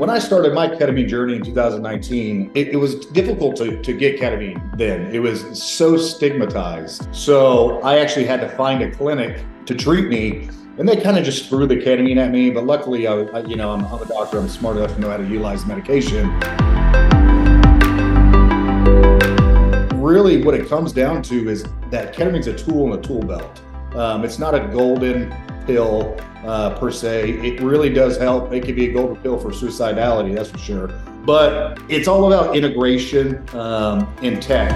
When I started my ketamine journey in 2019, it, it, was difficult to, to get ketamine then. It was so stigmatized. So I actually had to find a clinic to treat me. And they kind of just threw the ketamine at me. But luckily, I, I you know, I'm, I'm a doctor. I'm smart enough to know how to utilize medication. Really, what it comes down to is that ketamine's a tool in a tool belt. Um, it's not a golden pill uh, per se. It really does help. It can be a golden pill for suicidality, that's for sure. But it's all about integration um, in tech.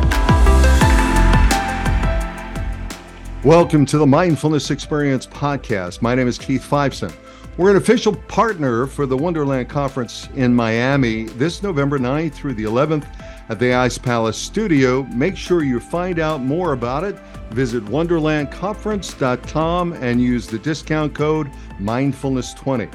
Welcome to the Mindfulness Experience podcast. My name is Keith Fiveson. We're an official partner for the Wonderland Conference in Miami this November 9th through the 11th at the Ice Palace Studio. Make sure you find out more about it. Visit wonderlandconference.com and use the discount code mindfulness20.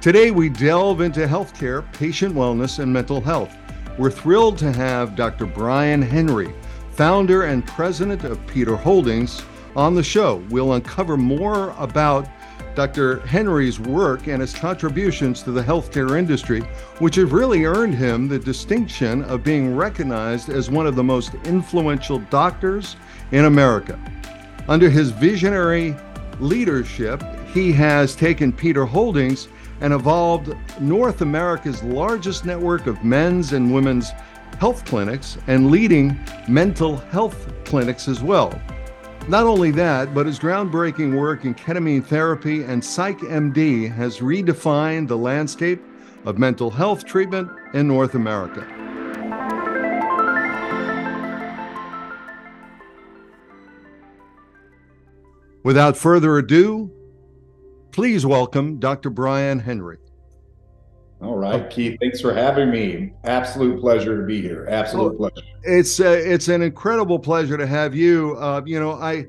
Today, we delve into healthcare, patient wellness, and mental health. We're thrilled to have Dr. Brian Henry, founder and president of Peter Holdings, on the show. We'll uncover more about Dr. Henry's work and his contributions to the healthcare industry, which have really earned him the distinction of being recognized as one of the most influential doctors in America. Under his visionary leadership, he has taken Peter Holdings and evolved North America's largest network of men's and women's health clinics and leading mental health clinics as well. Not only that, but his groundbreaking work in ketamine therapy and PsychMD has redefined the landscape of mental health treatment in North America. Without further ado, please welcome Dr. Brian Henry. All right, Keith. Thanks for having me. Absolute pleasure to be here. Absolute well, pleasure. It's uh, it's an incredible pleasure to have you. Uh, you know, I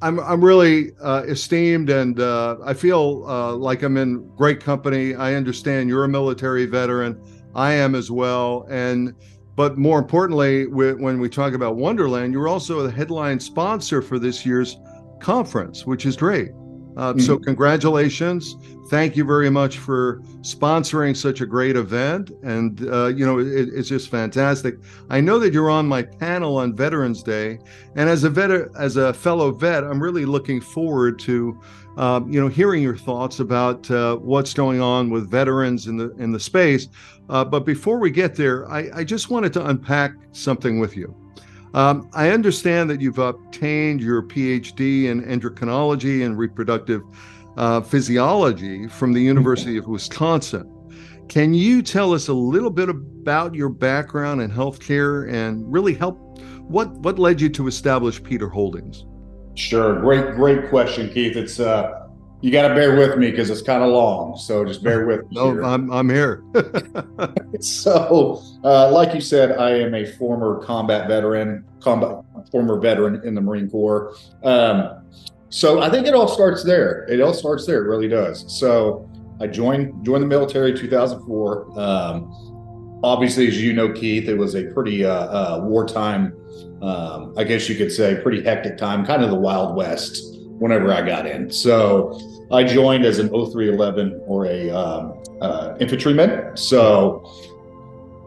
I'm I'm really uh, esteemed, and uh, I feel uh, like I'm in great company. I understand you're a military veteran. I am as well, and but more importantly, when we talk about Wonderland, you're also the headline sponsor for this year's conference, which is great. Uh, mm-hmm. So, congratulations. Thank you very much for sponsoring such a great event. And, uh, you know, it, it's just fantastic. I know that you're on my panel on Veterans Day. And as a vet, as a fellow vet, I'm really looking forward to, uh, you know, hearing your thoughts about uh, what's going on with veterans in the in the space. Uh, but before we get there, I, I just wanted to unpack something with you. Um, I understand that you've obtained your PhD in endocrinology and reproductive uh, physiology from the University of Wisconsin. Can you tell us a little bit about your background in healthcare and really help what what led you to establish Peter Holdings? Sure, great great question, Keith. It's uh, you got to bear with me because it's kind of long. So just bear with me. no, I'm I'm here. so, uh, like you said, I am a former combat veteran, combat former veteran in the Marine Corps. Um, so I think it all starts there. It all starts there. It really does. So I joined joined the military in 2004. Um, obviously, as you know, Keith, it was a pretty uh, uh, wartime. Um, I guess you could say pretty hectic time, kind of the Wild West whenever I got in. So I joined as an 0311 or a um, uh, infantryman. So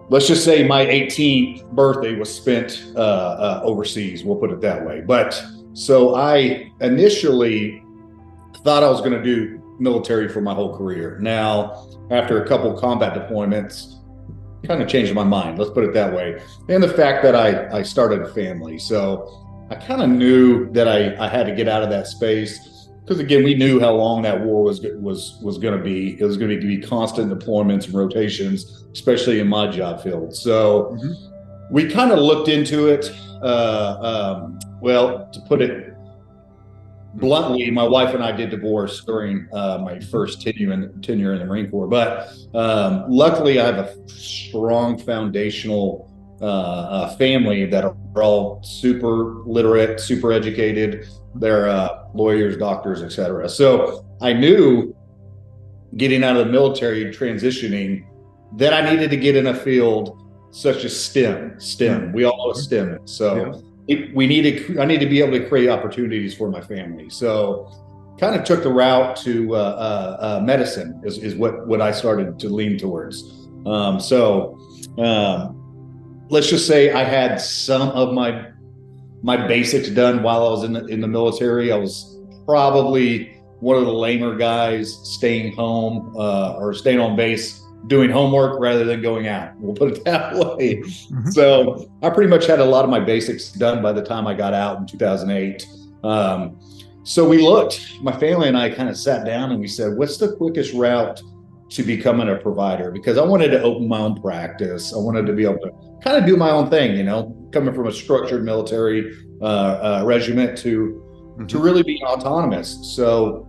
let's just say my 18th birthday was spent uh, uh, overseas. We'll put it that way. But so I initially thought I was going to do military for my whole career. Now, after a couple combat deployments, kind of changed my mind. Let's put it that way. And the fact that I I started a family, so I kind of knew that I, I had to get out of that space because again, we knew how long that war was was was going to be. It was going to be constant deployments and rotations, especially in my job field. So mm-hmm. we kind of looked into it. Uh, um, well, to put it bluntly, my wife and I did divorce during uh, my first tenure in, tenure in the Marine Corps. But um, luckily, I have a strong foundational uh, family that are all super literate, super educated. They're uh, lawyers, doctors, etc. So I knew getting out of the military, transitioning, that I needed to get in a field such as STEM. STEM. We all know STEM. So yeah. It, we needed. I need to be able to create opportunities for my family. So kind of took the route to uh, uh, uh, medicine is, is what what I started to lean towards. Um, so um, let's just say I had some of my my basics done while I was in the, in the military. I was probably one of the lamer guys staying home uh, or staying on base doing homework rather than going out. We'll put it that way. Mm-hmm. So I pretty much had a lot of my basics done by the time I got out in 2008. Um, so we looked, my family and I kind of sat down and we said, what's the quickest route to becoming a provider? Because I wanted to open my own practice. I wanted to be able to kind of do my own thing, you know, coming from a structured military uh, uh, regiment to mm-hmm. to really be autonomous. So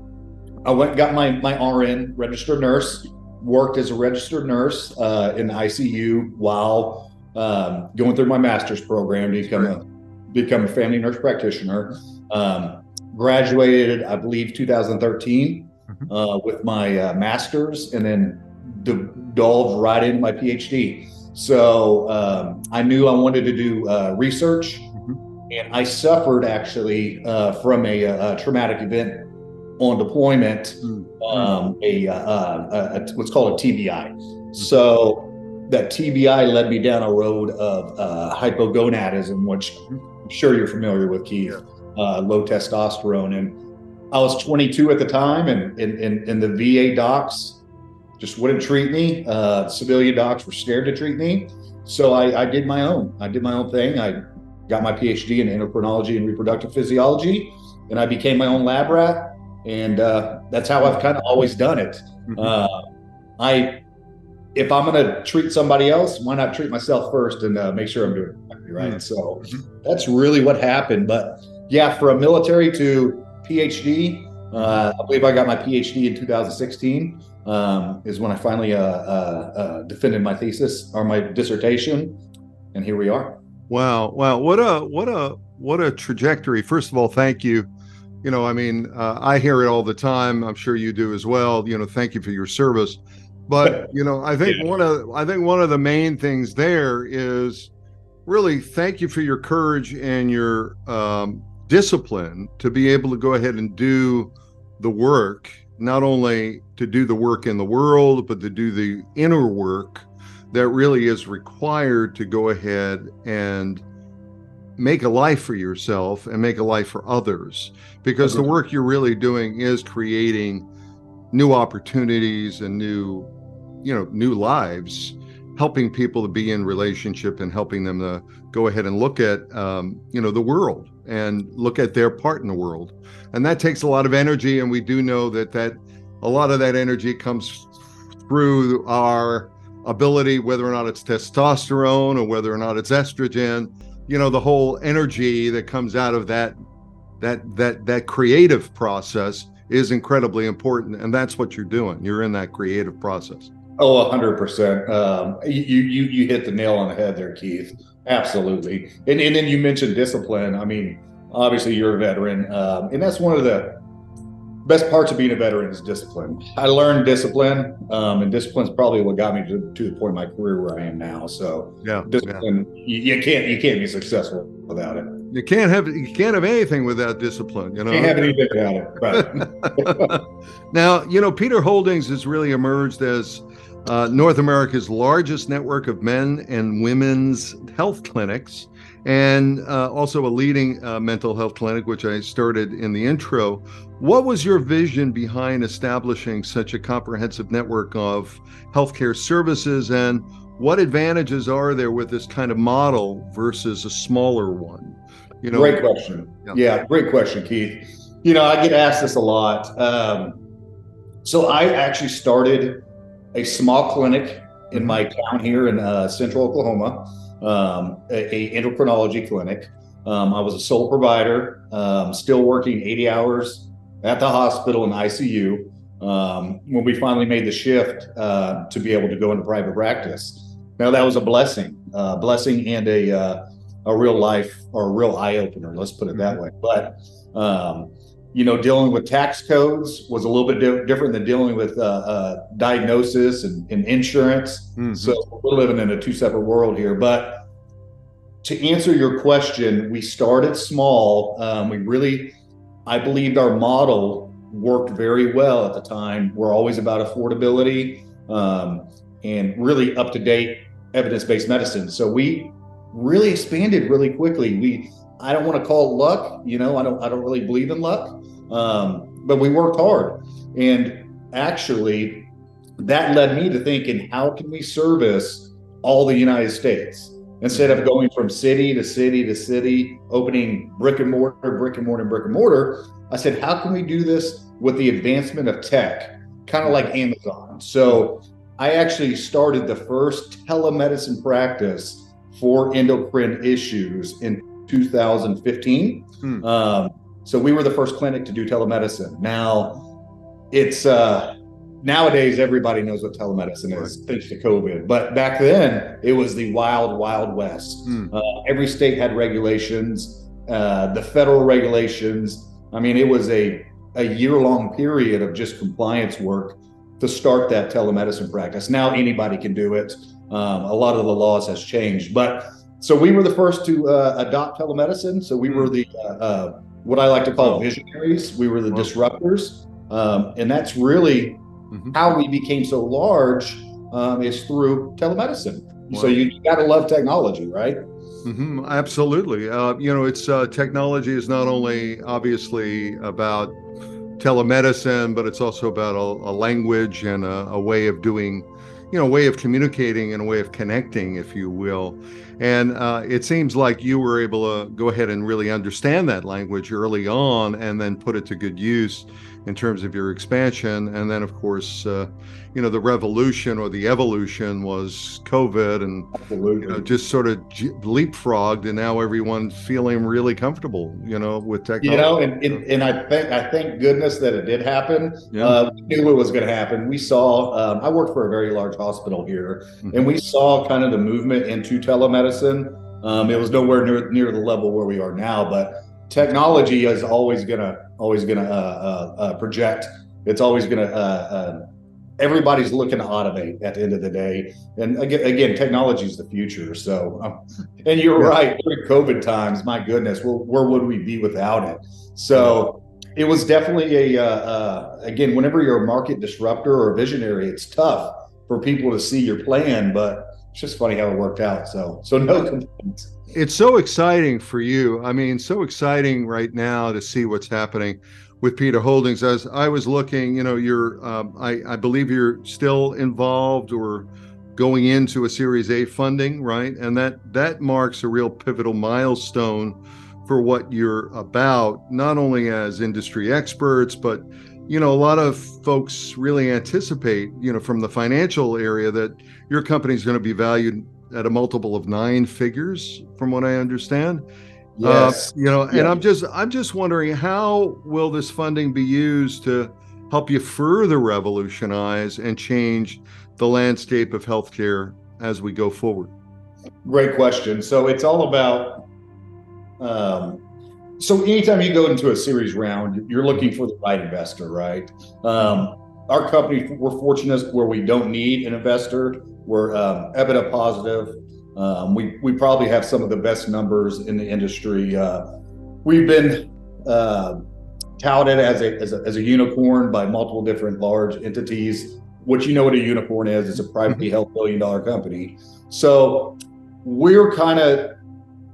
I went and got my my RN registered nurse, worked as a registered nurse uh, in ICU while um, going through my master's program to become a become a family nurse practitioner. Um, graduated, I believe, 2013 mm-hmm. uh, with my uh, master's, and then delved right into my PhD. So um, I knew I wanted to do uh, research, mm-hmm. and I suffered actually uh, from a, a, traumatic event on deployment, mm-hmm. um, a, uh, a, a, what's called a TBI. So that TBI led me down a road of uh, hypogonadism, which I'm sure you're familiar with, Keith. Uh, low testosterone, and I was 22 at the time, and and, and the VA docs just wouldn't treat me. Uh, civilian docs were scared to treat me. So I, I, did my own. I did my own thing. I got my PhD in endocrinology and reproductive physiology, and I became my own lab rat. And uh, that's how I've kind of always done it. Mm-hmm. Uh, I, if I'm going to treat somebody else, why not treat myself first and uh, make sure I'm doing it right? Mm-hmm. So that's really what happened. But yeah, from military to PhD, uh, I believe I got my PhD in 2016 um, is when I finally uh, uh, uh, defended my thesis or my dissertation, and here we are. Wow! Wow! What a what a what a trajectory! First of all, thank you. You know, I mean, uh, I hear it all the time. I'm sure you do as well. You know, thank you for your service. But you know, I think yeah. one of I think one of the main things there is really thank you for your courage and your um, discipline to be able to go ahead and do the work not only to do the work in the world, but to do the inner work that really is required to go ahead and make a life for yourself and make a life for others. Because the work you're really doing is creating new opportunities and new, you know, new lives, helping people to be in relationship and helping them to go ahead and look at, um, you know, the world and look at their part in the world and that takes a lot of energy and we do know that that a lot of that energy comes through our ability whether or not it's testosterone or whether or not it's estrogen you know the whole energy that comes out of that that that that creative process is incredibly important and that's what you're doing. You're in that creative process. Oh 100% um, you you you hit the nail on the head there keith. Absolutely. And, and then you mentioned discipline. I mean obviously you're a veteran, um, and that's one of the best parts of being a veteran is discipline. I learned discipline, um, and discipline is probably what got me to, to, the point in my career where I am now. So, yeah, discipline yeah. You, you, can't you can't be successful without it. You can't have you can't have anything without discipline. You know, can't have anything without it. now, you know, Peter Holdings has really emerged as uh, North America's largest network of men and women's health clinics and uh, also a leading uh, mental health clinic, which I started in the intro. What was your vision behind establishing such a comprehensive network of healthcare services, and what advantages are there with this kind of model versus a smaller one? You know, great question. Yeah, yeah great question, Keith. You know, I get asked this a lot. Um, so I actually started a small clinic in my town here in uh, central Oklahoma um, a, a, endocrinology clinic. Um, I was a sole provider, um, still working 80 hours at the hospital in ICU um, when we finally made the shift uh, to be able to go into private practice. Now that was a blessing, uh, blessing and a uh, a real life or a real eye opener. Let's put it that mm-hmm. way. But um, you know, dealing with tax codes was a little bit di- different than dealing with uh, uh, diagnosis and, and insurance. Mm-hmm. So we're living in a two separate world here. But to answer your question, we started small. Um, we really, I believed our model worked very well at the time We're always about affordability um, and really up to date evidence based medicine. So we really expanded really quickly. We I don't want to call luck, you know, I don't I don't really believe in luck, um, but we worked hard, and actually, that led me to thinking, how can we service all the United States? instead of going from city to city to city, opening brick and mortar, brick and mortar, brick and mortar, I said, how can we do this with the advancement of tech, kind of like Amazon? So I actually started the first telemedicine practice for endocrine issues in 2015. Hmm. Um, so we were the first clinic to do telemedicine. Now it's uh, nowadays everybody knows what telemedicine is thanks to covid but back then it was the wild wild west mm. uh, every state had regulations uh, the federal regulations i mean it was a, a year long period of just compliance work to start that telemedicine practice now anybody can do it um, a lot of the laws has changed but so we were the first to uh, adopt telemedicine so we were hmm. the uh, uh, what i like to call visionaries we were the disruptors um, and that's really Mm-hmm. How we became so large um, is through telemedicine. Wow. So you, got to love technology, right? Mm-hmm. Absolutely. Uh, you know, it's uh, technology is not only obviously about telemedicine, but it's also about a, a language and a, a, way of doing, you know, way of communicating and a way of connecting, if you will. And uh, it seems like you were able to go ahead and really understand that language early on and then put it to good use in terms of your expansion. And then, of course, uh, you know, the revolution or the evolution was COVID and you know, just sort of leapfrogged. And now everyone's feeling really comfortable, you know, with technology. You know, and, and, and I think, I thank goodness that it did happen. Yeah. Uh, we knew it was going to happen. We saw, um, I worked for a very large hospital here, mm-hmm. and we saw kind of the movement into telemedicine. Um, it was nowhere near, near the level where we are now, but technology is always gonna always gonna uh, uh, uh, project. It's always gonna. Uh, uh, everybody's looking to automate at the end of the day, and again, again, technology is the future. So, um, and you're yeah. right. During COVID times, my goodness, where, where would we be without it? So. It was definitely a uh, again. Whenever you're a market disruptor or a visionary, it's tough for people to see your plan. But it's just funny how it worked out. So, so no complaints it's so exciting for you. I mean, so exciting right now to see what's happening with Peter Holdings. As I was looking, you know, you're, um, I, I believe you're still involved or going into a Series A funding, right? And that that marks a real pivotal milestone for what you're about, not only as industry experts, but you know, a lot of folks really anticipate, you know, from the financial area that your company is going to be valued at a multiple of nine figures, from what I understand. Uh, yes. Uh, you know, yeah. and I'm just I'm just wondering how will this funding be used to help you further revolutionize and change the landscape of healthcare as we go forward? Great question. So it's all about. Um, so anytime you go into a series round, you're looking for the right investor, right? Um, our company, we're fortunate where we don't need an investor. We're um, EBITDA positive. Um, we we probably have some of the best numbers in the industry. Uh, we've been uh, touted as a, as a as a unicorn by multiple different large entities. What you know what a unicorn is? It's a privately mm-hmm. held billion dollar company. So we're kind of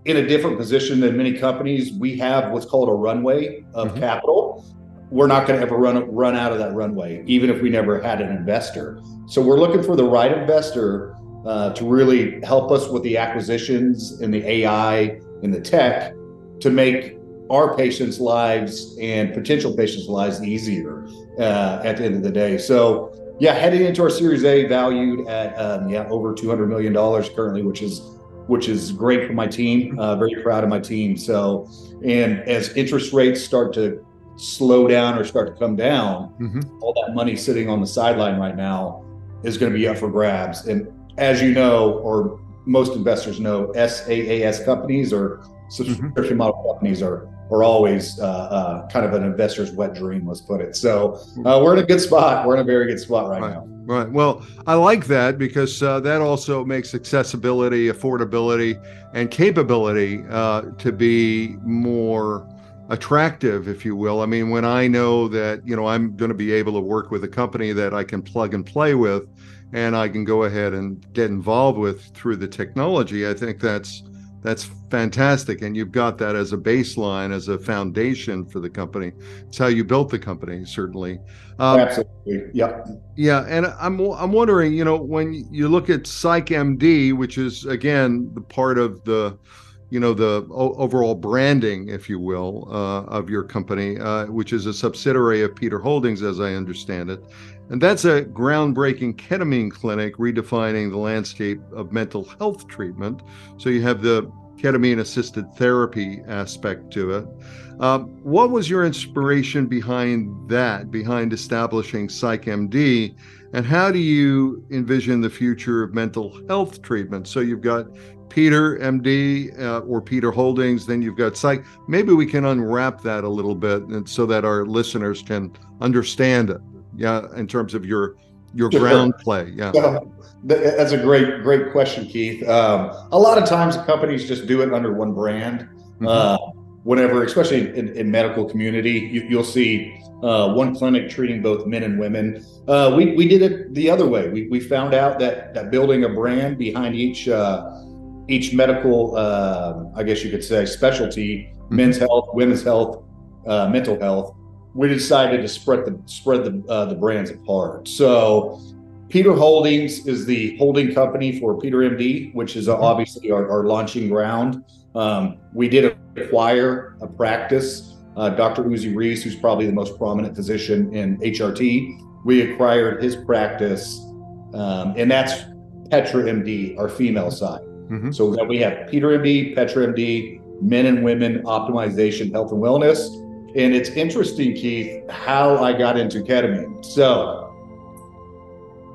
in a different position than many companies. We have what's called a runway of mm-hmm. capital we're not going to ever run run out of that runway, even if we never had an investor. So we're looking for the right investor uh, to really help us with the acquisitions and the AI and the tech to make our patients' lives and potential patients' lives easier uh, at the end of the day. So yeah, heading into our Series A, valued at um, yeah over two hundred million dollars currently, which is which is great for my team. Uh, very proud of my team. So, and as interest rates start to slow down or start to come down, mm-hmm. all that money sitting on the sideline right now is going to be up for grabs. And as you know, or most investors know, SaaS companies or subscription mm-hmm. model companies are are always uh, uh, kind of an investor's wet dream. Let's put it. So uh, we're in a good spot. We're in a very good spot right, right. now. Right. Well, I like that because uh, that also makes accessibility, affordability, and capability uh, to be more attractive, if you will. I mean, when I know that, you know, I'm going to be able to work with a company that I can plug and play with and I can go ahead and get involved with through the technology, I think that's that's fantastic. And you've got that as a baseline, as a foundation for the company. It's how you built the company, certainly. Um, Absolutely. Yep. Yeah. And I'm, I'm wondering, you know, when you look at PsychMD, which is, again, the part of the, you know the o- overall branding if you will uh, of your company uh, which is a subsidiary of peter holdings as i understand it and that's a groundbreaking ketamine clinic redefining the landscape of mental health treatment so you have the ketamine assisted therapy aspect to it um, what was your inspiration behind that behind establishing psychmd and how do you envision the future of mental health treatment so you've got Peter MD uh, or Peter Holdings, then you've got Psych. Maybe we can unwrap that a little bit, and so that our listeners can understand it. Yeah, in terms of your your ground play. Yeah, that's a great great question, Keith. Um, a lot of times companies just do it under one brand. Mm-hmm. Uh, whenever, especially in, in medical community, you, will see uh, one clinic treating both men and women. Uh, we, we did it the other way. We, we found out that that building a brand behind each uh, each medical, uh, I guess you could say, specialty, mm-hmm. men's health, women's health, uh, mental health, we decided to spread the spread the uh, the brands apart. So, Peter Holdings is the holding company for Peter MD, which is mm-hmm. obviously our, our, launching ground. Um, we did acquire a practice. Uh, Dr. Uzzi Reiss, who's probably the most prominent physician in HRT, we acquired his practice, um, and that's Petra MD, our female side. Mm-hmm. So that we have Peter MD, Petra MD, men and women optimization, health and wellness. And it's interesting, Keith, how I got into ketamine. So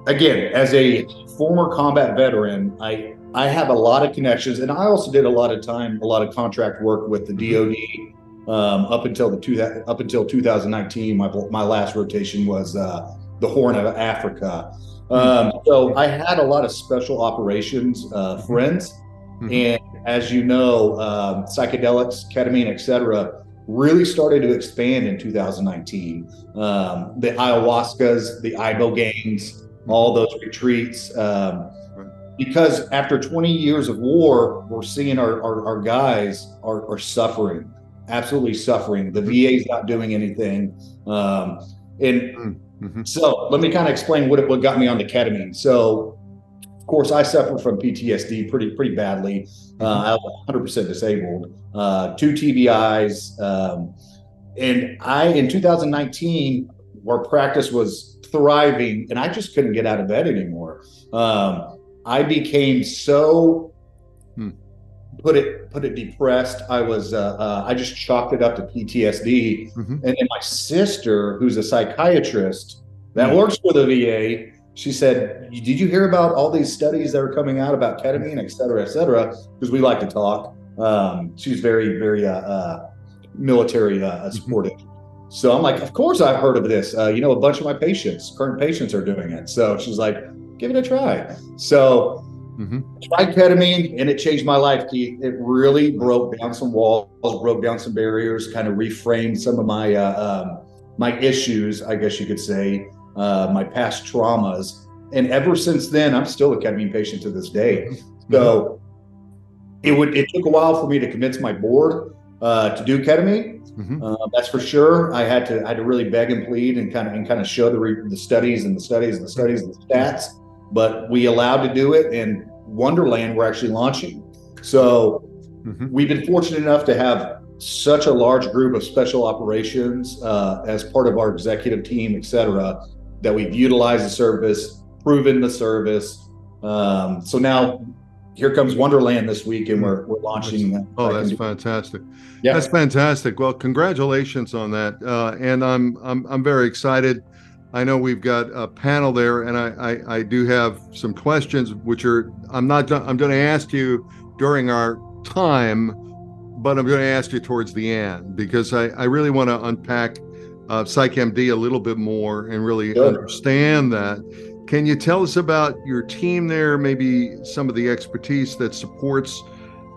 again, as a former combat veteran, I I have a lot of connections, and I also did a lot of time, a lot of contract work with the. DoD um, up until the two up until 2019. My my last rotation was uh, the Horn of Africa. Um, so I had a lot of special operations uh, mm-hmm. friends, mm-hmm. and as you know, um, psychedelics, ketamine, etc., really started to expand in 2019. Um, the ayahuascas, the ibogaines, all those retreats. Um, because after 20 years of war, we're seeing our, our, our guys are, are, suffering, absolutely suffering. The mm-hmm. VA's not doing anything. Um, and mm. Mm-hmm. So let me kind of explain what what got me on the ketamine. So, of course, I suffer from PTSD pretty pretty badly. Uh. I was 100 percent disabled, uh, two TBIs, um, and I in 2019, where practice was thriving, and I just couldn't get out of bed anymore. Um, I became so hmm put it put it depressed. I was uh, uh, I just chalked it up to PTSD. Mm-hmm. And then my sister, who's a psychiatrist that mm-hmm. works for the VA, she said, "Did you hear about all these studies that are coming out about ketamine, et cetera, et cetera?" Because we like to talk. Um, she's very very uh, uh military uh, uh, mm-hmm. supportive. So I'm like, of course I've heard of this. you know, a bunch of my patients, current patients, are doing it. So she's like, give it a try. So Mm-hmm. Tried ketamine and it changed my life, Keith. It really broke down some walls, broke down some barriers, kind of reframed some of my uh, um, my issues, I guess you could say, uh, my past traumas. And ever since then, I'm still a ketamine patient to this day. Mm-hmm. So it would it took a while for me to convince my board uh, to do ketamine. Mm-hmm. Uh, that's for sure. I had to I had to really beg and plead and kind of and kind of show the re- the studies and the studies and the studies and the stats but we allowed to do it and Wonderland we're actually launching. So mm-hmm. we've been fortunate enough to have such a large group of special operations uh, as part of our executive team, et cetera, that we've utilized the service, proven the service. Um, so now here comes Wonderland this week, and we're, we're launching. That's, oh, that's fantastic! Yeah, that's fantastic. Well, congratulations on that, uh, and I'm I'm I'm very excited. I know we've got a panel there, and I, I, I do have some questions, which are I'm not I'm going to ask you during our time, but I'm going to ask you towards the end because I, I really want to unpack uh, PsychMD a little bit more and really sure. understand that. Can you tell us about your team there? Maybe some of the expertise that supports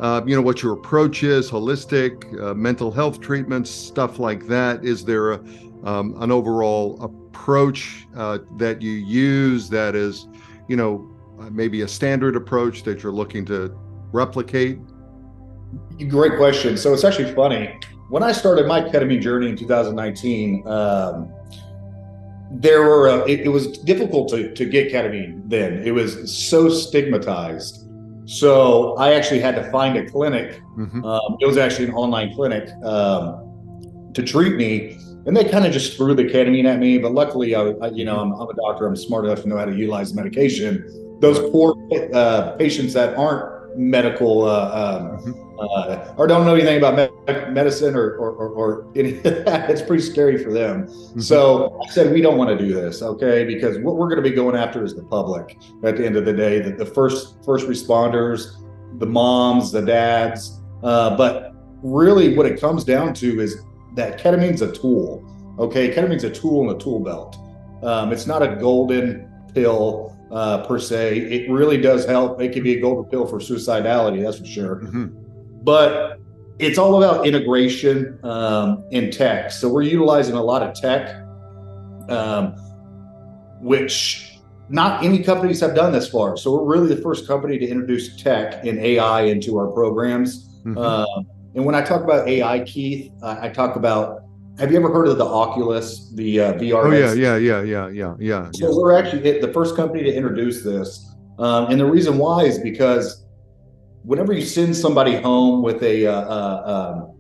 uh, you know, what your approach is, holistic, uh, mental health treatments, stuff like that. Is there a, um, an overall approach uh, that you use that is, you know, maybe a standard approach that you're looking to replicate? Great question. So it's actually funny. When I started my ketamine journey in 2019, um, there were uh, it, it, was difficult to, to get ketamine then. It was so stigmatized. So I actually had to find a clinic. Mm-hmm. Um, it was actually an online clinic um, to treat me, and they kind of just threw the ketamine at me. But luckily, I, I you know, I'm, I'm, a doctor. I'm smart enough to know how to utilize medication. Those poor uh, patients that aren't medical uh, um, mm-hmm uh, or don't know anything about med- medicine or, or, or, or any of that. It's pretty scary for them. Mm-hmm. So I said, we don't want to do this, okay? Because what we're going to be going after is the public at the end of the day, the, the first first responders, the moms, the dads. Uh, but really, what it comes down to is that ketamine's a tool, okay? Ketamine's a tool in a tool belt. Um, it's not a golden pill uh, per se. It really does help. It can be a golden pill for suicidality, that's for sure. Mm-hmm but it's all about integration um, in tech. So we're utilizing a lot of tech, um, which not any companies have done this far. So we're really the first company to introduce tech and AI into our programs. Mm-hmm. Um, and when I talk about AI, Keith, I, I talk about. Have you ever heard of the Oculus, the uh, VR? Oh yeah, yeah, yeah, yeah, yeah, yeah. So we're actually the first company to introduce this, um, and the reason why is because whenever you send somebody home with a, uh, uh, um,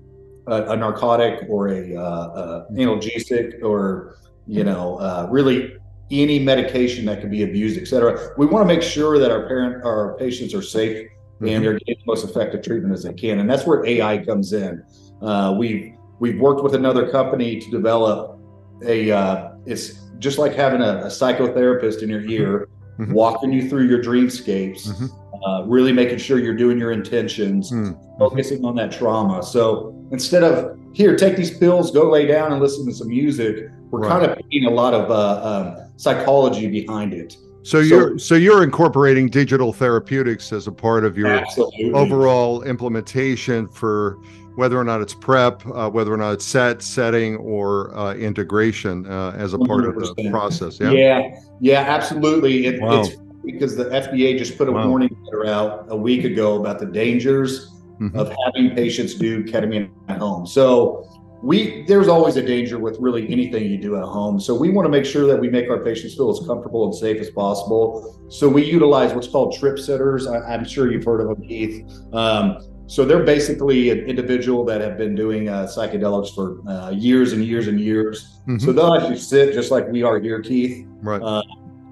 a, a, narcotic or a uh, uh analgesic or you know uh, really any medication that can be abused, et cetera, we want to make sure that our parent our patients are safe mm-hmm. and they're getting the most effective treatment as they can, and that's where AI comes in. Uh, we've we've worked with another company to develop a it's just like having a, a psychotherapist in your mm-hmm. ear mm-hmm. walking you through your dreamscapes, mm-hmm. uh, really making sure you're doing your intentions, mm-hmm. focusing on that trauma. So instead of here, take these pills, go lay down and listen to some music, we're right. kind of putting a lot of uh, um, psychology behind it. So, so you're so you're incorporating digital therapeutics as a part of your absolutely. overall implementation for whether or not it's prep, uh, whether or not it's set, setting, or uh, integration uh, as a part 100%. of the process. Yeah, yeah, yeah absolutely. It, wow. It's because the FDA just put a wow. warning letter out a week ago about the dangers mm-hmm. of having patients do ketamine at home. So we there's always a danger with really anything you do at home. So we want to make sure that we make our patients feel as comfortable and safe as possible. So we utilize what's called trip sitters. I, am sure you've heard of them, Keith. Um, so they're basically an individual that have been doing uh, psychedelics for uh, years and years and years. Mm-hmm. So they'll actually sit just like we are here, Keith. Right. Uh,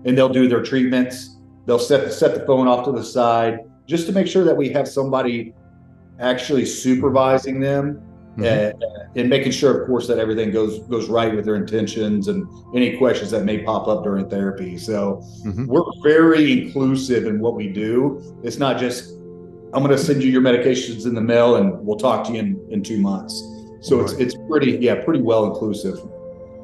and they'll do their treatments. They'll set set the phone off to the side just to make sure that we have somebody actually supervising them mm-hmm. and, and, making sure, of course, that everything goes goes right with their intentions and any questions that may pop up during therapy. So mm-hmm. we're very inclusive in what we do. It's not just I'm going to send you your medications in the mail and we'll talk to you in, in two months. So right. it's, it's pretty, yeah, pretty well inclusive.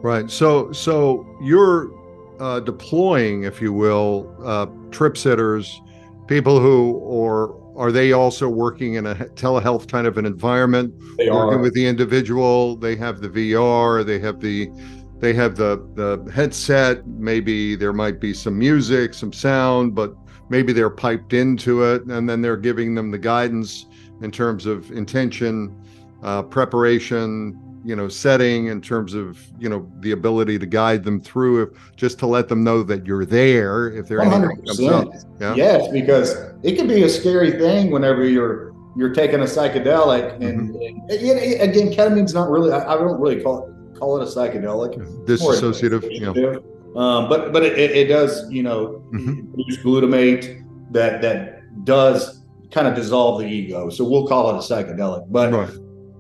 Right. So, so you're uh, deploying, if you will, uh, trip sitters, people who, or are they also working in a telehealth kind of an environment? They are. working with the individual. They have the VR. They have the, they have the the headset. Maybe there might be some music, some sound, but maybe they're piped into it and then they're giving them the guidance in terms of intention uh, preparation you know setting in terms of you know the ability to guide them through if, just to let them know that you're there if comes up yeah? yes because it can be a scary thing whenever you're you're taking a psychedelic and, mm-hmm. and, and again ketamine's not really I, I, don't really call it call it a psychedelic. Dissociative yeah um, but but it, it, does, you know, mm-hmm. produce glutamate that that does kind of dissolve the ego. So we'll call it a psychedelic. But right,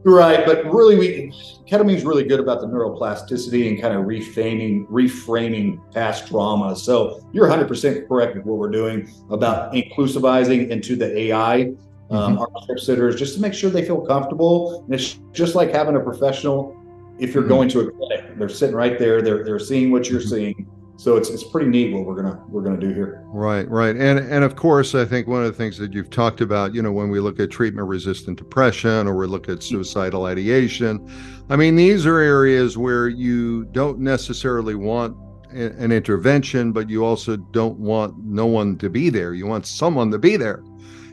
right but really, we ketamine is really good about the neuroplasticity and kind of reframing reframing past trauma. So you're 100 percent correct with what we're doing about inclusivizing into the AI. Um, mm-hmm. our trip sitters just to make sure they feel comfortable. And it's just like having a professional if you're mm-hmm. going to a clinic, they're sitting right there, they're they're seeing what you're mm-hmm. seeing. So it's it's pretty neat what we're gonna we're gonna do here. Right, right, and and of course, I think one of the things that you've talked about, you know, when we look at treatment-resistant depression or we look at suicidal ideation, I mean, these are areas where you don't necessarily want an intervention, but you also don't want no one to be there. You want someone to be there,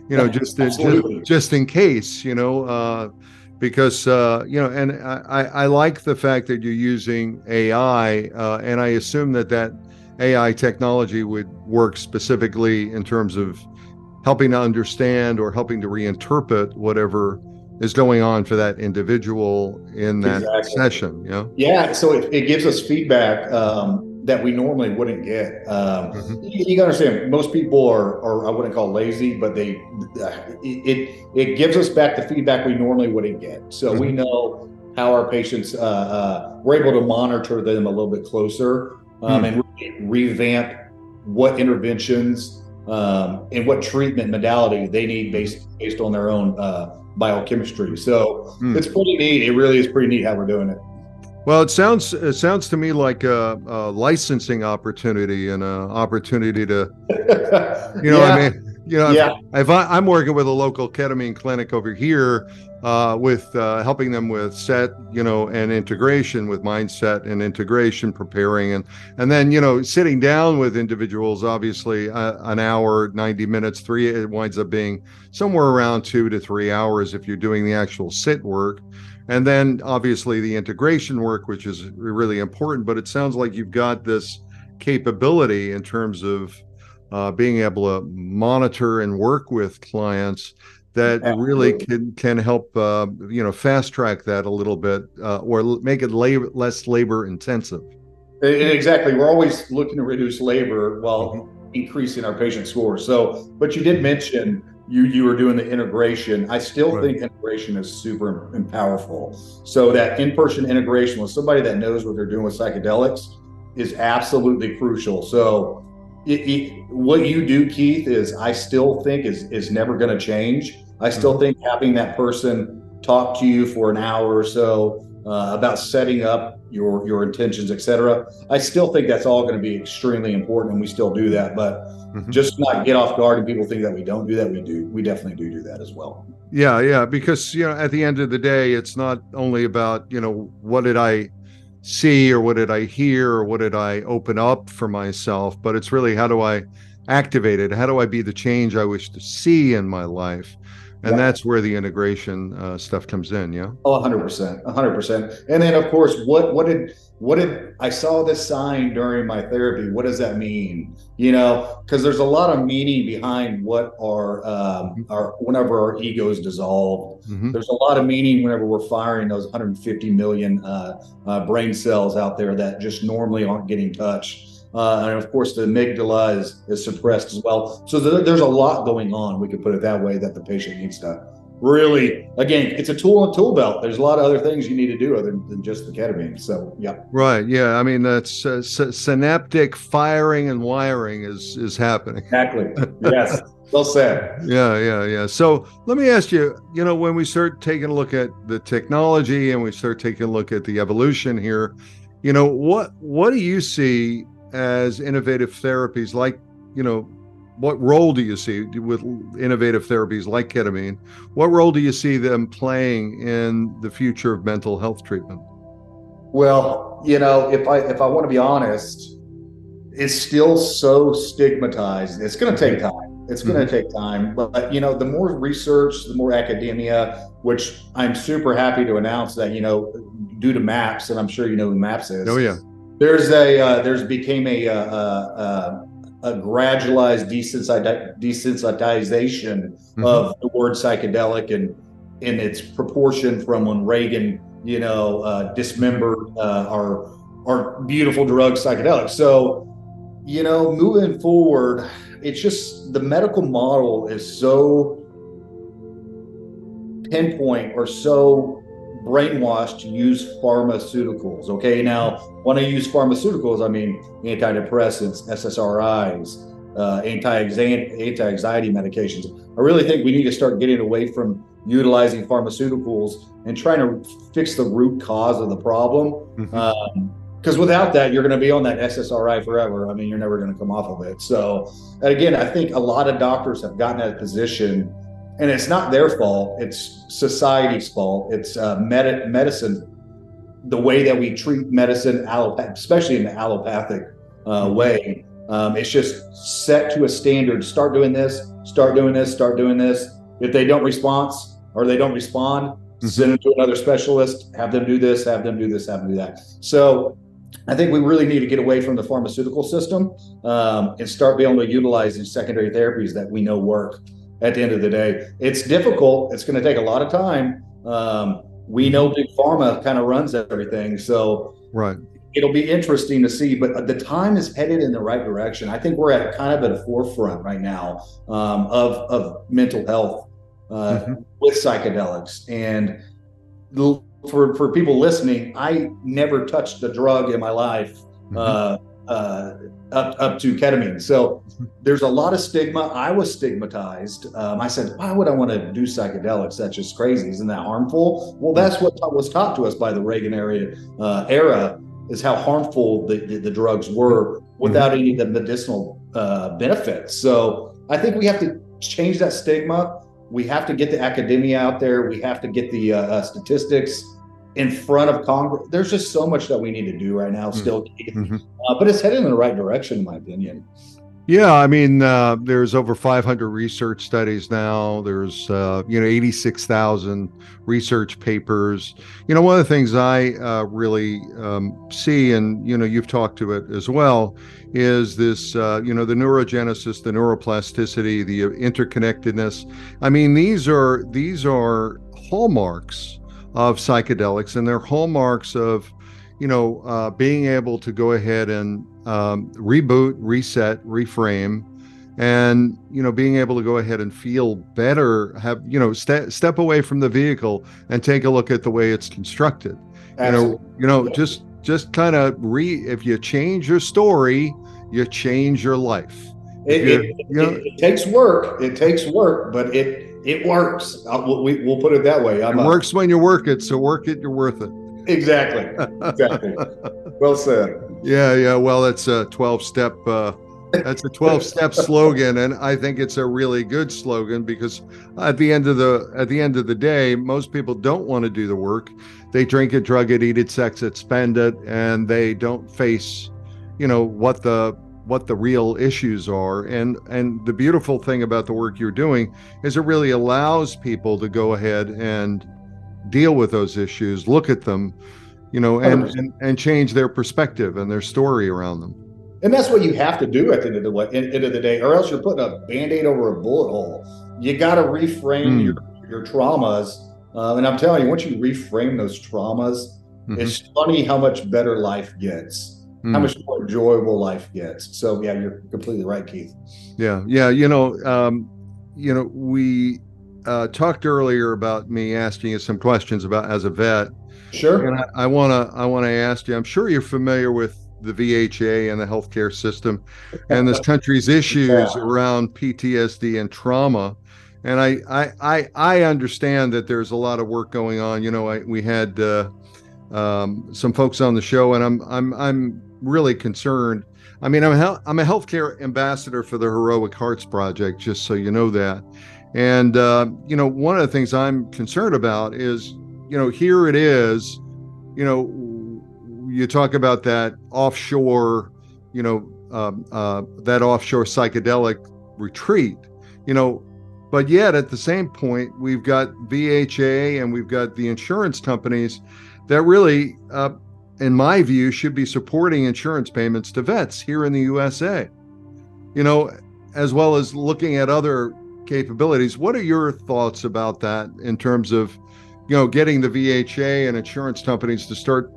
you know, just, just just in case, you know. Uh, because uh, you know, and I, I like the fact that you're using AI, uh, and I assume that that AI technology would work specifically in terms of helping to understand or helping to reinterpret whatever is going on for that individual in that exactly. session. You know? Yeah. So it, it gives us feedback. Um, that we normally wouldn't get. Um, mm-hmm. you, understand, most people are, are I wouldn't call lazy, but they it it gives us back the feedback we normally wouldn't get. So mm-hmm. we know how our patients uh, uh, we're able to monitor them a little bit closer um, mm-hmm. and really revamp what interventions um, and what treatment modality they need based based on their own uh, biochemistry. So mm. it's pretty neat. It really is pretty neat how we're doing it. Well, it sounds it sounds to me like a, a licensing opportunity and an opportunity to, you know, yeah. I mean, you know, yeah. if, if I, am working with a local ketamine clinic over here, uh, with uh, helping them with set, you know, and integration with mindset and integration, preparing, and and then you know, sitting down with individuals, obviously, uh, an hour, 90 minutes, three, it winds up being somewhere around two to three hours if you're doing the actual sit work and then obviously the integration work which is really important but it sounds like you've got this capability in terms of uh, being able to monitor and work with clients that Absolutely. really can can help uh, you know fast track that a little bit uh, or make it labor, less labor intensive exactly we're always looking to reduce labor while mm-hmm. increasing our patient scores so but you did mention you you were doing the integration. I still right. think integration is super and powerful. So that in-person integration with somebody that knows what they're doing with psychedelics is absolutely crucial. So it, it, what you do, Keith, is I still think is is never going to change. I still mm-hmm. think having that person talk to you for an hour or so uh, about setting up your your intentions, etc. I still think that's all going to be extremely important, and we still do that. But mm-hmm. just not get off guard, and people think that we don't do that. We do. We definitely do do that as well. Yeah, yeah. Because you know, at the end of the day, it's not only about you know what did I see or what did I hear or what did I open up for myself, but it's really how do I activate it? How do I be the change I wish to see in my life? And yeah. that's where the integration uh, stuff comes in yeah oh 100% 100% and then of course what what did what did i saw this sign during my therapy what does that mean you know because there's a lot of meaning behind what our um mm-hmm. our whenever our egos dissolve mm-hmm. there's a lot of meaning whenever we're firing those 150 million uh, uh, brain cells out there that just normally aren't getting touched uh, and of course, the amygdala is, is suppressed as well. So there's a lot going on, we could put it that way, that the patient needs to really, again, it's a tool and a tool belt. There's a lot of other things you need to do other than just the ketamine. So, yeah. Right. Yeah. I mean, that's uh, synaptic firing and wiring is, is happening. Exactly. Yes. well said. Yeah. Yeah. Yeah. So let me ask you, you know, when we start taking a look at the technology and we start taking a look at the evolution here, you know, what, what do you see as innovative therapies like, you know, what role do you see with innovative therapies like ketamine? What role do you see them playing in the future of mental health treatment? Well, you know, if I if I want to be honest, it's still so stigmatized. It's going to take time. It's going to mm-hmm. take time, but you know, the more research, the more academia, which I'm super happy to announce that you know, due to MAPS, and I'm sure you know who MAPS is. Oh yeah there's a uh, there's became a, a, uh, a, uh, a gradualized desensitization mm-hmm. of the word psychedelic and in its proportion from when Reagan, you know, uh, dismembered uh, our our beautiful drug psychedelics. So, you know, moving forward, it's just the medical model is so pinpoint or so brainwashed to use pharmaceuticals. Okay, now when I use pharmaceuticals, I mean antidepressants, SSRIs, uh, anti-anxiety medications. I really think we need to start getting away from utilizing pharmaceuticals and trying to fix the root cause of the problem. Mm-hmm. Um, because without that, you're going to be on that SSRI forever. I mean, you're never going to come off of it. So, again, I think a lot of doctors have gotten that position, and it's not their fault. It's society's fault. It's uh, med- medicine, the way that we treat medicine, allopath- especially in the allopathic uh, mm-hmm. way. Um, it's just set to a standard. Start doing this. Start doing this. Start doing this. If they don't respond or they don't respond, mm-hmm. send them to another specialist. Have them do this. Have them do this. Have them do that. So I think we really need to get away from the pharmaceutical system um, and start being able to utilize these secondary therapies that we know work. At the end of the day, it's difficult. It's going to take a lot of time. Um, we know big pharma kind of runs everything, so right. It'll be interesting to see, but the time is headed in the right direction. I think we're at kind of at a forefront right now um, of of mental health uh, mm-hmm. with psychedelics and for for people listening, I never touched a drug in my life mm-hmm. uh, uh, up up to ketamine. So there's a lot of stigma. I was stigmatized. Um, I said, why would I want to do psychedelics? That's just crazy. Isn't that harmful? Well, that's what was taught to us by the Reagan era. Uh, era is how harmful the, the, the drugs were without mm-hmm. any of the medicinal uh, benefits. So I think we have to change that stigma. We have to get the academia out there. We have to get the uh, uh statistics in front of Congress. There's just so much that we need to do right now, mm-hmm. still, mm-hmm. uh, but it's headed in the right direction, in my opinion. Yeah, I mean, uh, there's over 500 research studies now. There's, uh, you know, 86,000 research papers. You know, one of the things I uh, really um, see, and you know, you've talked to it as well, is this, uh, you know, the neurogenesis, the neuroplasticity, the interconnectedness. I mean, these are these are hallmarks of psychedelics, and they're hallmarks of, you know, uh, being able to go ahead and um, reboot, reset, reframe, and you know, being able to go ahead and feel better. Have you know, step step away from the vehicle and take a look at the way it's constructed. Absolutely. You know, you know, just just kind of re. If you change your story, you change your life. It, it, you know, it, it, takes work. It takes work, but it it works. I'll, we, will put it that way. I'm it a, works when you work it, so work it, you're worth it. Exactly. Exactly. well said. Yeah, yeah. Well, it's a 12 step. Uh, that's a 12 step slogan, and I think it's a really good slogan because at the end of the at the end of the day, most people don't want to do the work. They drink it, drug it, eat it, sex it, spend it, and they don't face, you know, what the what the real issues are. And and the beautiful thing about the work you're doing is it really allows people to go ahead and deal with those issues look at them you know and and, and change their perspective and their story around them. And that's what you have to do at the end of the, end of the day or else you're putting a band-aid over a bullet hole. You got to reframe mm. your your traumas. Uh, and i'm telling you once you reframe those traumas mm-hmm. it's funny how much better life gets mm. how much more enjoyable life gets. So yeah, you're completely right, Keith. Yeah, yeah. You know, um, you know, we uh, talked earlier about me asking you some questions about as a vet. Sure. And I want to I want to ask you. I'm sure you're familiar with the VHA and the healthcare system, and this country's issues yeah. around PTSD and trauma. And I, I I I understand that there's a lot of work going on. You know, I, we had uh, um, some folks on the show, and I'm I'm I'm really concerned. I mean, I'm a, I'm a healthcare ambassador for the Heroic Hearts Project, just so you know that. And uh, you know, one of the things I'm concerned about is, you know, here it is. You know, you talk about that offshore, you know, um, uh, that offshore psychedelic retreat. You know, but yet at the same point, we've got VHA and we've got the insurance companies that really uh, in my view, should be supporting insurance payments to vets here in the USA. You know, as well as looking at other capabilities. What are your thoughts about that in terms of, you know, getting the VHA and insurance companies to start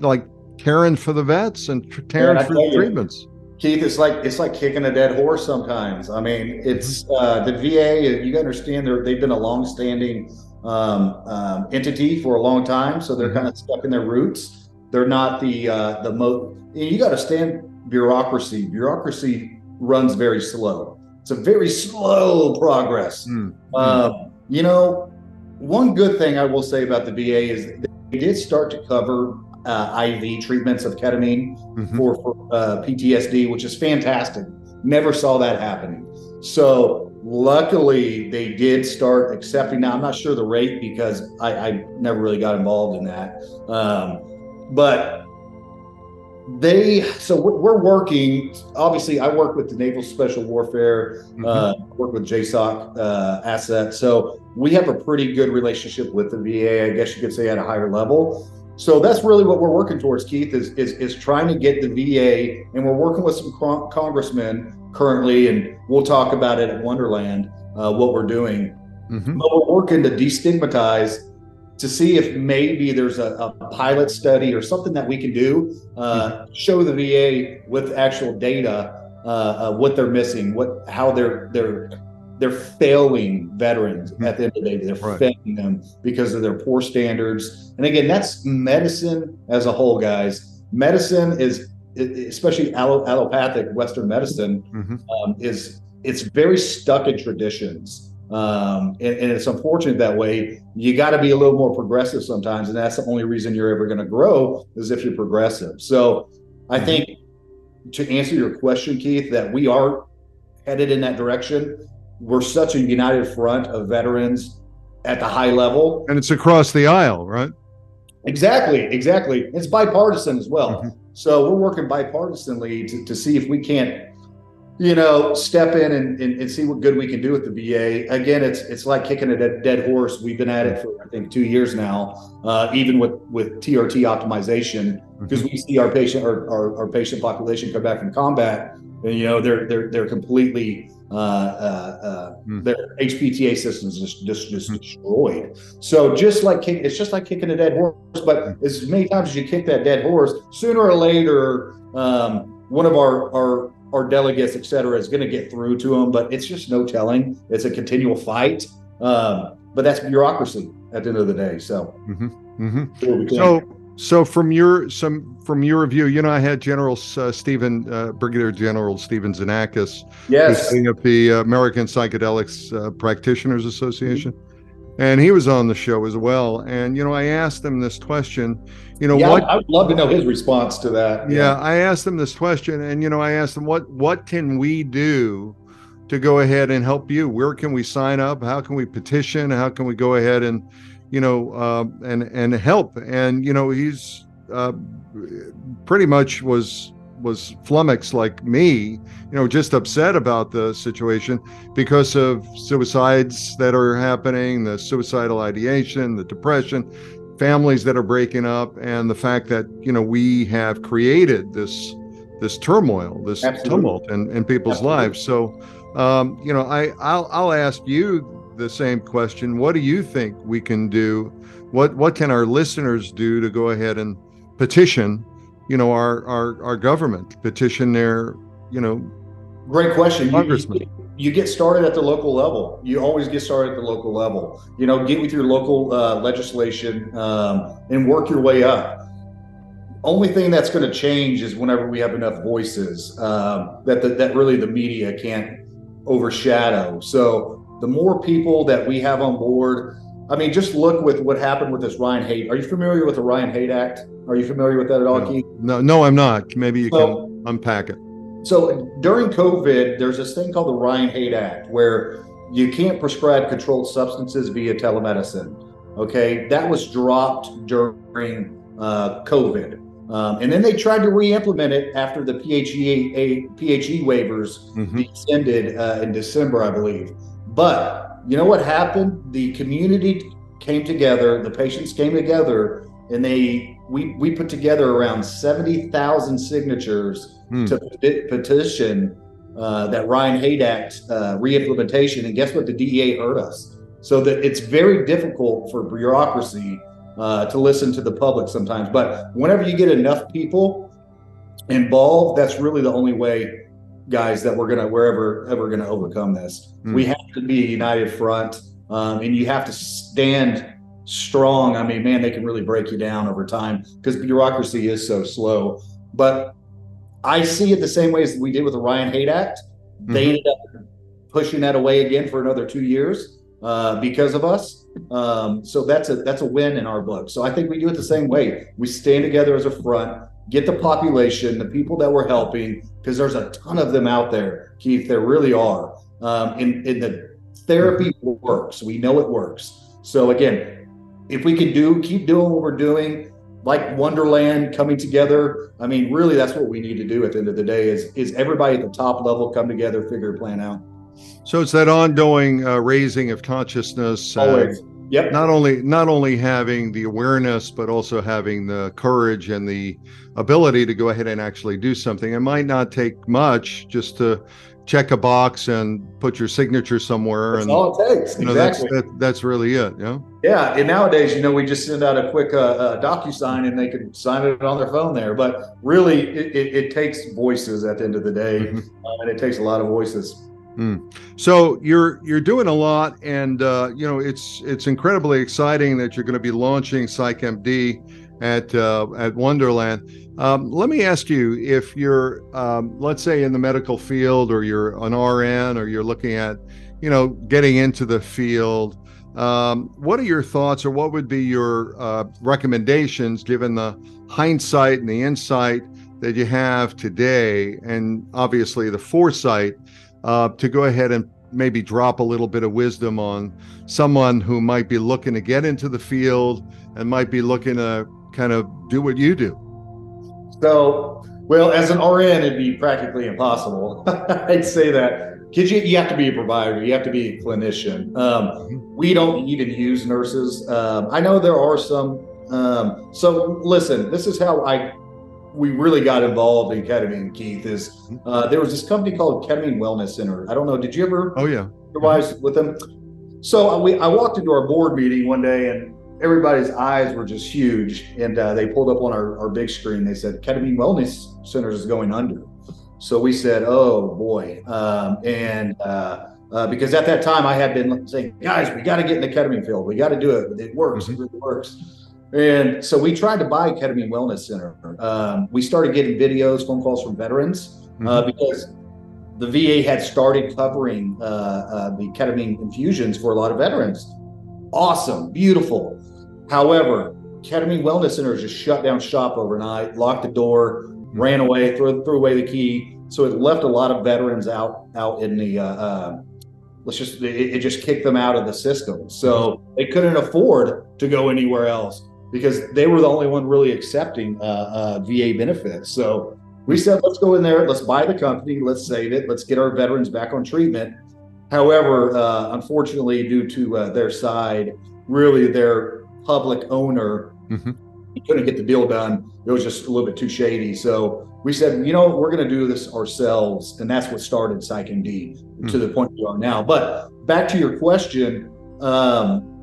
like caring for the vets and caring for the treatments? Keith, it's like it's like kicking a dead horse sometimes. I mean, it's mm-hmm. uh, the VA. You understand they're they've been a long-standing um, um, entity for a long time, so they're mm-hmm. kind of stuck in their roots. They're not the uh, the mo. You got to stand bureaucracy. Bureaucracy runs very slow. It's a very slow progress. Mm. Uh, you know, one good thing I will say about the VA is they did start to cover. uh, IV treatments of ketamine mm-hmm. for, for uh, PTSD, which is fantastic. Never saw that happening. So luckily, they did start accepting. Now I'm not sure the rate because I, I never really got involved in that. Um, but they so we're working obviously i work with the naval special warfare mm-hmm. uh, work with jsoc uh, asset so we have a pretty good relationship with the va i guess you could say at a higher level so that's really what we're working towards keith is is, is trying to get the va and we're working with some congressmen currently and we'll talk about it at wonderland uh, what we're doing mm-hmm. but we're working to destigmatize to see if maybe there's a, a, pilot study or something that we can do, uh, mm-hmm. show the VA with actual data uh, uh, what they're missing, what how they're they're they're failing veterans mm-hmm. at the end of the day. They're right. failing them because of their poor standards. And again, that's medicine as a whole, guys. Medicine is especially allopathic Western medicine mm-hmm. um, is it's very stuck in traditions. Um, and, and, it's unfortunate that way. You got to be a little more progressive sometimes, and that's the only reason you're ever going to grow is if you're progressive. So, I mm-hmm. think to answer your question, Keith, that we are headed in that direction. We're such a united front of veterans at the high level, and it's across the aisle, right? Exactly, exactly. It's bipartisan as well. Mm-hmm. So we're working bipartisanly to, to see if we can't you know, step in and, and, and, see what good we can do with the VA. Again, it's it's like kicking a dead, dead horse. We've been at it for I think two years now, uh, even with with TRT optimization, because mm-hmm. we see our patient our, our, our, patient population come back from combat, and you know they're they're they're completely uh, uh, uh mm. their HPTA systems just just, just mm. destroyed. So just like kick, it's just like kicking a dead horse, but as many times as you kick that dead horse, sooner or later. Um, one of our, our our delegates, et cetera, is going to get through to them, but it's just no telling. It's a continual fight. Um, but that's bureaucracy at the end of the day. So, mm-hmm. Mm-hmm. so, so from your some from your view, you know, I had General uh, Stephen uh, Brigadier General Stephen Xenakis, yes, heading up the American Psychedelics uh, Practitioners Association. Mm-hmm and he was on the show as well. And you know, I asked him this question. You know, yeah, what I would love to know his response to that. Yeah. yeah, I asked him this question, and you know, I asked him what what can we do to go ahead and help you? Where can we sign up? How can we petition? How can we go ahead and you know uh, and and help? And you know, he's uh, pretty much was was flummoxed like me, you know, just upset about the situation because of suicides that are happening, the suicidal ideation, the depression, families that are breaking up, and the fact that you know we have created this this turmoil, this Absolutely. tumult in, in people's Absolutely. lives. So, um, you know, I I'll, I'll ask you the same question. What do you think we can do? What what can our listeners do to go ahead and petition you know, our our our government petition their, you know, great question. Congressman. You, you, get started at the local level. You always get started at the local level. You know, get with your local uh, legislation um, and work your way up. Only thing that's going to change is whenever we have enough voices um, that the, that really the media can't overshadow. So the more people that we have on board, I mean, just look with what happened with this Ryan Haight. Are you familiar with the Ryan Haight Act? Are you familiar with that at all, no. Keith? No, no, I'm not. Maybe you so, can unpack it. So during COVID, there's this thing called the Ryan Haight Act where you can't prescribe controlled substances via telemedicine. Okay, that was dropped during uh, COVID. Um, and then they tried to re-implement it after the PHE, PHE waivers mm-hmm. extended uh, in December, I believe. But you know what happened? The community came together, the patients came together, and they we we put together around seventy thousand signatures hmm. to petition uh, that Ryan Act uh, reimplementation. And guess what? The DEA heard us. So that it's very difficult for bureaucracy uh, to listen to the public sometimes. But whenever you get enough people involved, that's really the only way, guys, that we're gonna we're ever ever gonna overcome this. Hmm. We have to be a united front, um, and you have to stand strong, I mean, man, they can really break you down over time because bureaucracy is so slow. But I see it the same way as we did with the Ryan Haight Act. They mm-hmm. ended up pushing that away again for another two years uh, because of us. Um, so that's a that's a win in our book. So I think we do it the same way. We stand together as a front, get the population, the people that we're helping, because there's a ton of them out there, Keith. There really are. Um, and, and the therapy works. We know it works. So again, if we can do keep doing what we're doing, like Wonderland coming together. I mean, really, that's what we need to do at the end of the day. Is is everybody at the top level come together, figure a plan out. So it's that ongoing uh, raising of consciousness. Always. Yep. Not only not only having the awareness, but also having the courage and the ability to go ahead and actually do something. It might not take much just to check a box and put your signature somewhere. That's and all it takes. you know, exactly. that's that, that's really it. Yeah. Yeah, and nowadays, you know, we just send out a quick uh, uh, DocuSign and they can sign it on their phone there. But really, it, it, it takes voices at the end of the day, Mhm. uh, and it takes a lot of voices. So you're you're doing a lot, and uh, you know it's it's incredibly exciting that you're going to be launching PsychMD at uh, at Wonderland. Um, let me ask you if you're um, let's say in the medical field, or you're an RN, or you're looking at you know getting into the field. Um, what are your thoughts, or what would be your uh, recommendations, given the hindsight and the insight that you have today, and obviously the foresight uh, to go ahead and maybe drop a little bit of wisdom on someone who might be looking to get into the field and might be looking to kind of do what you do. So, well, as an RN, it'd be practically impossible. I'd say that because you, you have to be a provider, you have to be a clinician. Um, we don't even use nurses. Um, I know there are some. Um, so, listen, this is how I we really got involved in ketamine. Keith is uh, there was this company called Ketamine Wellness Center. I don't know. Did you ever Oh yeah, supervise with them. So uh, we, I walked into our board meeting one day and everybody's eyes were just huge. And uh, they pulled up on our, our big screen. They said, Ketamine Wellness Centers is going under. So we said, oh boy. Um, and uh, uh, because at that time I had been saying, guys, we got to get in the ketamine field. We got to do it. It works. It really works. And so we tried to buy Ketamine Wellness Center. Um, we started getting videos, phone calls from veterans uh, because the VA had started covering uh, uh, the ketamine infusions for a lot of veterans. Awesome, beautiful. However, Ketamine Wellness Center just shut down shop overnight, locked the door, ran away, threw, threw away the key. So it left a lot of veterans out out in the. Uh, uh, let's just it, it just kicked them out of the system. So they couldn't afford to go anywhere else because they were the only one really accepting uh, uh, VA benefits. So we said, let's go in there, let's buy the company, let's save it, let's get our veterans back on treatment. However, uh, unfortunately, due to uh, their side, really their public owner, Mhm. he couldn't get the deal done. It was just a little bit too shady. So we said, you know, we're going to do this ourselves, and that's what started PsychMD to the point we are now. But back to your question, um,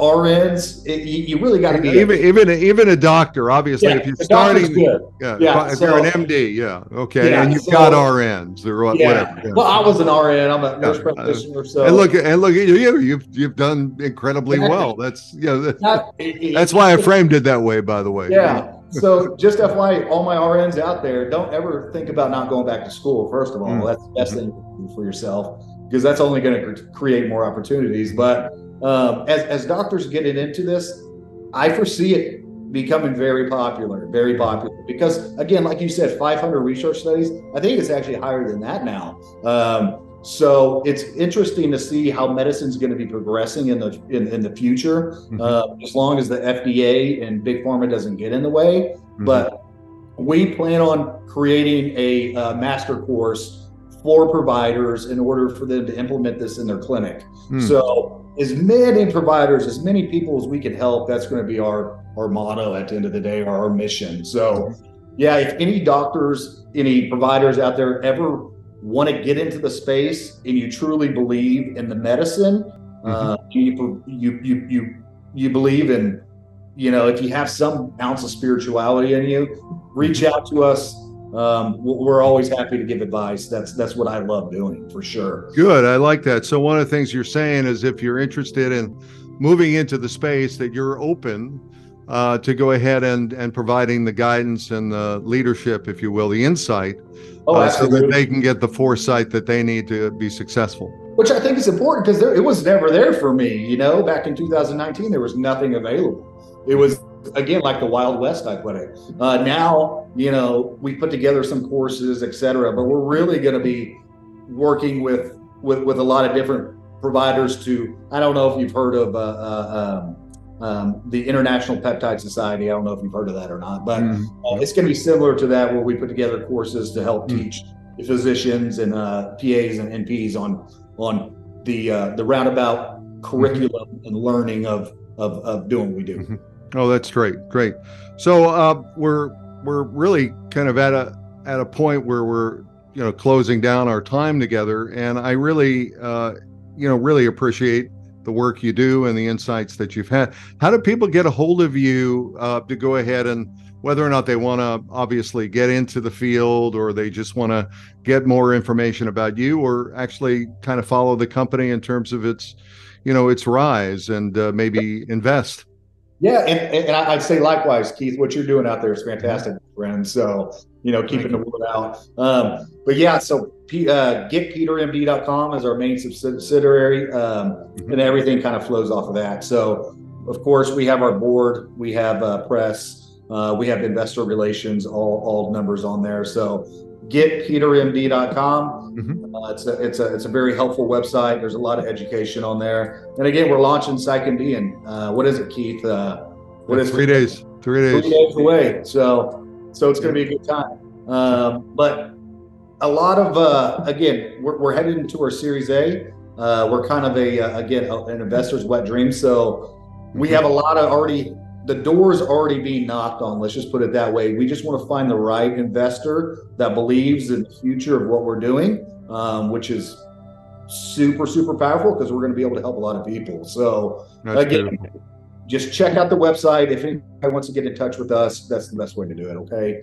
RNs, it, you, you really got to be even even even a doctor. Obviously, yeah, if you're starting, yeah, Yeah, if you're an MD, yeah, okay, Yeah, and you've so- got RNs or what- whatever. Well, I was an RN. I'm a nurse uh, practitioner. So and look and look at you. you- You've you've done incredibly well. That's yeah. that- Not- it- it- That's why I framed it that way. By the way. Yeah. So just FYI, all my RNs out there, don't ever think about not going back to school. First of all, Mm. that's the best thing for yourself because that's only going to create more opportunities. But um, as as doctors getting into this, I foresee it becoming very popular, very popular. Because again, like you said, 500 research studies. I think it's actually higher than that now. Um, so it's interesting to see how medicine's going to be progressing in the in, in the future, Mhm. uh, as long as the FDA and big pharma doesn't get in the way. Mhm. But we plan on creating a uh, master course for providers in order for them to implement this in their clinic. Hmm. So as many providers, as many people as we can help, that's going to be our our motto at the end of the day, or our mission. So yeah, if any doctors, any providers out there ever want to get into the space and you truly believe in the medicine, uh, you, you you you you believe in, you know, if you have some ounce of spirituality in you, reach out to us. Um, we're always happy to give advice. That's that's what I love doing for sure. Good. I like that. So one of the things you're saying is if you're interested in moving into the space, that you're open uh, to go ahead and and providing the guidance and the leadership, if you will, the insight, Oh, uh, so that they can get the foresight that they need to be successful. which I think is important because it was never there for me. You know, back in 2019, there was nothing available. It was again like the Wild West, I put it. Uh, now, you know, we put together some courses, et cetera, but we're really going to be working with with with a lot of different providers. To I don't know if you've heard of. Uh, uh, um, um, the International Peptide Society. I don't know if you've heard of that or not, but mm it's going to be similar to that, where we put together courses to help mm teach physicians and uh, PAs and NPs on on the uh, the roundabout curriculum mm-hmm. and learning of, of of doing what we do. Oh, that's great, great. So uh, we're we're really kind of at a at a point where we're you know closing down our time together, and I really uh, you know really appreciate the work you do and the insights that you've had. How do people get a hold of you uh, to go ahead and whether or not they want to obviously get into the field or they just want to get more information about you or actually kind of follow the company in terms of its you know its rise and uh, maybe invest yeah, and, and I'd say likewise, Keith. What you're doing out there is fantastic, friend. So you know, keeping the word out. Um, but yeah, so uh, getpetermd.com is our main subsidiary, um, mm-hmm. and everything kind of flows off of that. So of course, we have our board, we have uh, press, uh, we have investor relations, all all numbers on there. So getpetermd.com. Mm-hmm. Uh, it's a it's a it's a very helpful website. There's a lot of education on there. And again, we're launching PsychMD in uh, what is it, Keith? Uh, what is three it? days? Three days. Three days away. So so it's going to be a good time. Um, but a lot of uh, again, we're, we're headed into our Series A. Uh, we're kind of a uh, again an investor's wet dream. So we mm-hmm. have a lot of already the door is already being knocked on. Let's just put it that way. We just want to find the right investor that believes in the future of what we're doing, um, which is super, super powerful because we're going to be able to help a lot of people. So, that's again, beautiful. just check out the website. If anybody wants to get in touch with us, that's the best way to do it. Okay.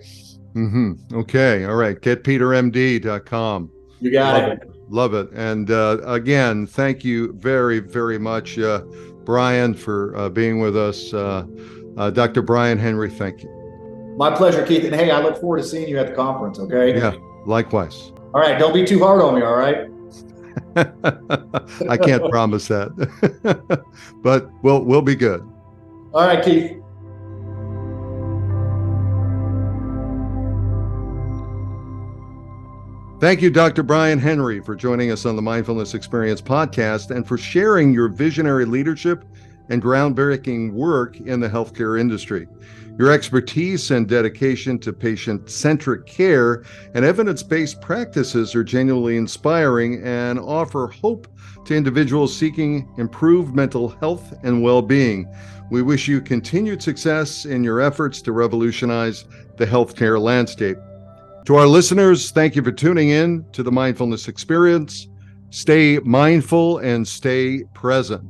Mm-hmm. Okay. All right. GetPeterMD.com. You got Love it. it. Love it. And uh, again, thank you very, very much, uh, Brian, for uh, being with us. Uh, uh, Dr. Brian Henry, thank you. My pleasure, Keith. And hey, I look forward to seeing you at the conference, okay? Yeah, likewise. All right, don't be too hard on me, all right? I can't promise that. but we'll we'll be good. All right, Keith. Thank you, Dr. Brian Henry, for joining us on the Mindfulness Experience podcast and for sharing your visionary leadership and groundbreaking work in the healthcare industry. Your expertise and dedication to patient centric care and evidence based practices are genuinely inspiring and offer hope to individuals seeking improved mental health and well being. We wish you continued success in your efforts to revolutionize the healthcare landscape. To our listeners, thank you for tuning in to the Mindfulness Experience. Stay mindful and stay present.